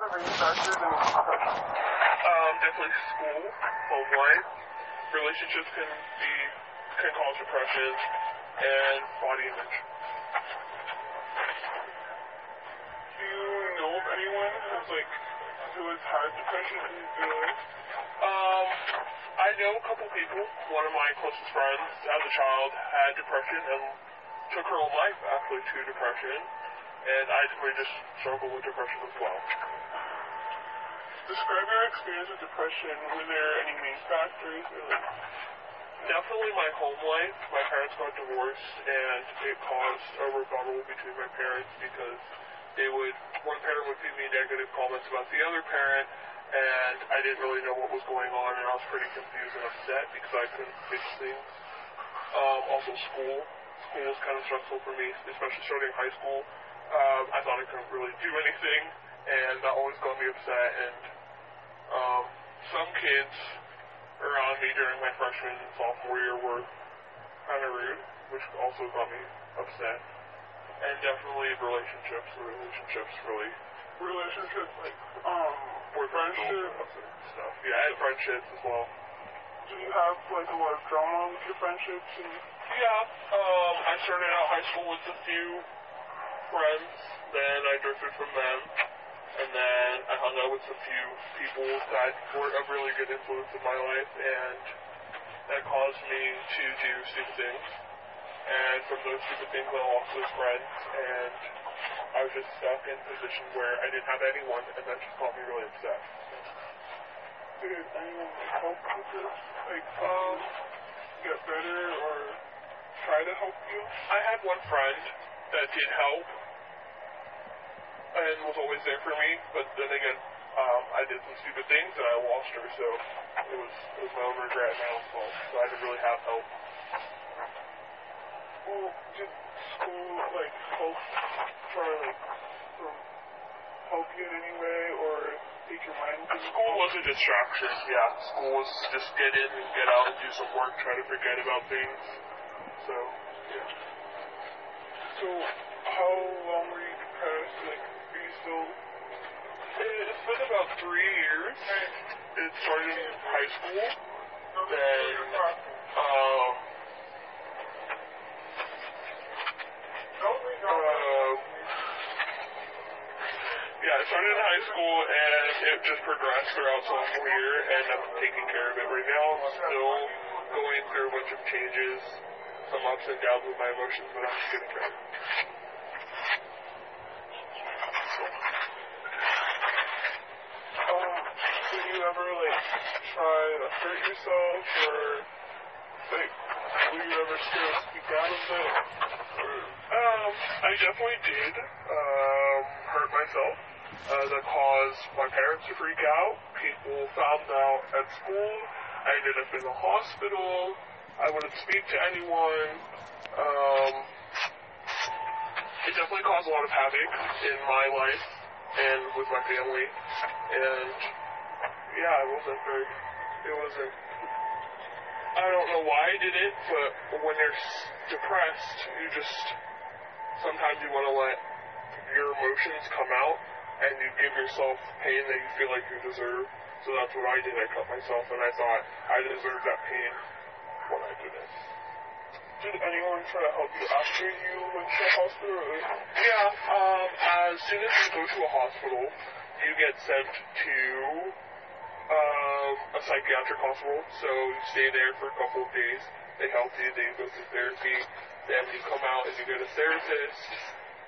Um, definitely school, home life, relationships can be can cause depression, and body image. Do you know of anyone who's like who has had depression in their life? Um, I know a couple people. One of my closest friends, as a child, had depression and took her own life actually to depression, and I really just struggle with depression as well. Describe your experience with depression. Were there any main factors? Definitely my home life. My parents got divorced, and it caused a rebuttal between my parents because they would one parent would feed me negative comments about the other parent, and I didn't really know what was going on, and I was pretty confused and upset because I couldn't fix things. Um, also, school. School was kind of stressful for me, especially starting high school. Um, I thought I couldn't really do anything, and that always got me upset. And um, some kids around me during my freshman and sophomore year were kind of rude, which also got me upset. And definitely relationships. Relationships really relationships, like um, were friendships and stuff. Yeah, I had friendships as well. do you have like a lot of drama with your friendships? And Yeah, um, I started out high school with a few friends, then I drifted from them, and then I hung out with a few people that were a really good influence in my life, and that caused me to do stupid things. And from those stupid things, I lost those friends, and I was just stuck in a position where I didn't have anyone, and that just got me really upset. did anyone help with this? Like um, get better or try to help you? I had one friend that did help and was always there for me, but then again, um, I did some stupid things and I lost her, so it was it was my own regret and my own fault. So I didn't really have help. Well, did school like help try like um, help you in any way or take your mind? from School was a distraction. Yeah, school was just get in and get out and do some work, try to forget about things. So yeah. So how long were you depressed? Like, still? It's been about three years. It started in high school. Then, um, um, yeah, I started in high school and it just progressed throughout sophomore year and I'm taking care of it right now. I'm still going through a bunch of changes, some ups and downs with my emotions, but I'm just getting better. Um, did you ever like try to hurt yourself or were you ever to speak out of it? Um, I definitely did um, hurt myself. Uh, that caused my parents to freak out. People found out at school. I ended up in the hospital. I wouldn't speak to anyone. Um, it definitely caused a lot of havoc in my life and with my family. And yeah, it wasn't very. It wasn't. I don't know why I did it, but when you're s- depressed, you just sometimes you want to let your emotions come out and you give yourself pain that you feel like you deserve. So that's what I did. I cut myself and I thought I deserved that pain when I did it. did anyone try to help you after you went to the hospital? Yeah, um, as soon as you go to a hospital, you get sent to um, a psychiatric hospital. So you stay there for a couple of days. They help you. They go through therapy. Then you come out and you get a therapist.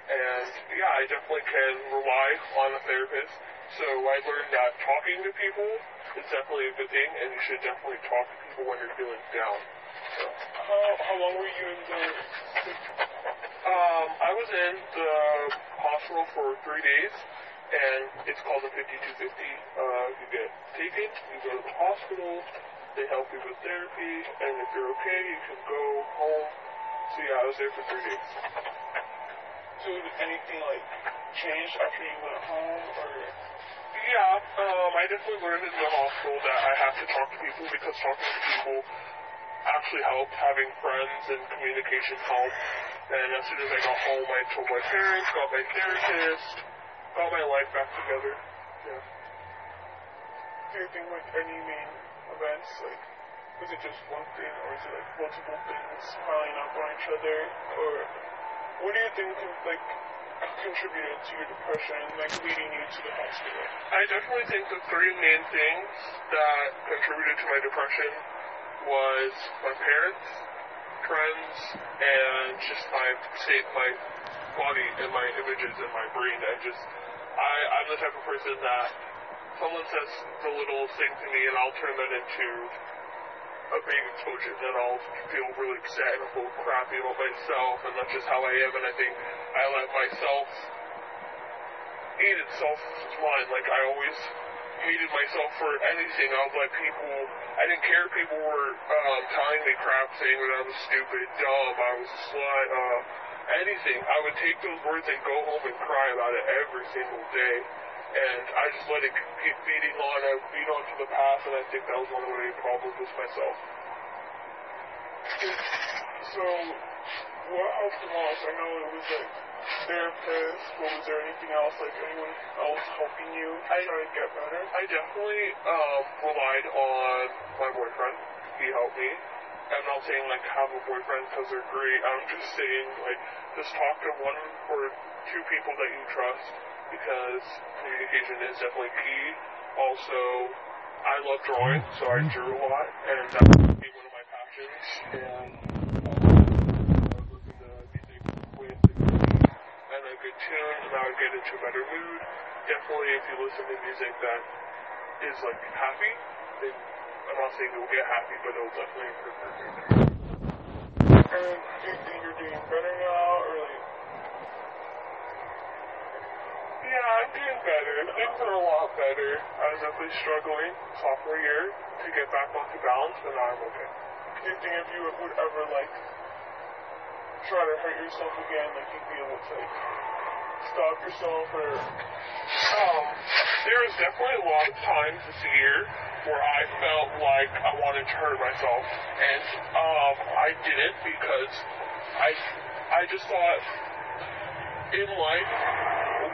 And yeah, I definitely can rely on a therapist. So I learned that talking to people is definitely a good thing, and you should definitely talk to people when you're feeling down. So. how how long were you in the? Um, I was in the hospital for three days, and it's called the 5250. Uh, you get taken, you go to the hospital, they help you with therapy, and if you're okay, you can go home. So yeah, I was there for three days. So did anything like change after you went home or? Yeah, um, I definitely learned in the hospital that I have to talk to people because talking to people actually helped. Having friends and communication helped. And as soon as I got home, I told my parents, got my therapist, got my life back together. Yeah. Do you think like any main events, like, is it just one thing or is it like multiple things piling up on each other? Or what do you think like contributed to your depression, like leading you to the hospital? I definitely think the three main things that contributed to my depression was my parents, friends, and just my state, my body and my images in my brain. I just, I, I'm the type of person that someone says the littlest thing to me and I'll turn that into a big explosion and I'll feel really upset and feel crappy about myself and that's just how I am and I think I let myself eat itself mine. Like I always hated myself for anything. I would let people I didn't care if people were um, telling me crap saying that I was stupid, dumb, I was a slut, uh anything. I would take those words and go home and cry about it every single day and I just let it keep feeding on. I feed onto the past, and I think that was one of the main problems with myself. So, what most? I know it was like therapist, but was there anything else, like anyone else helping you I- try to get better? I definitely um, relied on my boyfriend. He helped me. I'm not saying like have a boyfriend because they're great. I'm just saying like just talk to one or two people that you trust because communication is definitely key. Also, I love drawing, so I drew a lot, and that became one of my passions. And also, I would listen to music with the and a good tune, and I would get into a better mood. Definitely, if you listen to music that is like happy, then I'm not saying you'll get happy, but it'll definitely improve your mood. And do you think you're doing better now, or like, Yeah, I'm doing better. Things are a lot better. I was definitely struggling sophomore year to get back onto balance, but now I'm okay. do you think if you would ever like try to hurt yourself again, like you'd be able to like stop yourself, or Um, there was definitely a lot of times this year where I felt like I wanted to hurt myself, and um, I didn't because I I just thought in life,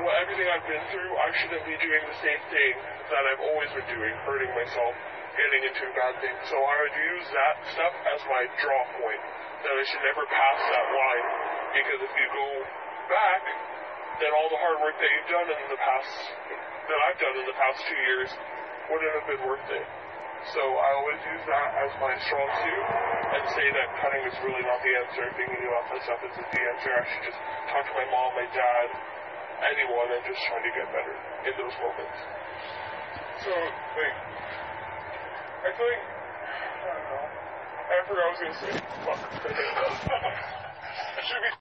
what everything I've been through, I shouldn't be doing the same thing that I've always been doing, hurting myself, getting into bad things. So I would use that stuff as my draw point, that I should never pass that line, because if you go back, then all the hard work that you've done in the past, that I've done in the past two years, wouldn't have been worth it. So I always use that as my strong suit and say that cutting is really not the answer. Thinking about that stuff isn't the answer. I should just talk to my mom, my dad, anyone, and just try to get better in those moments. so like I feel like I don't know. I forgot what I was gonna say. Fuck. Should be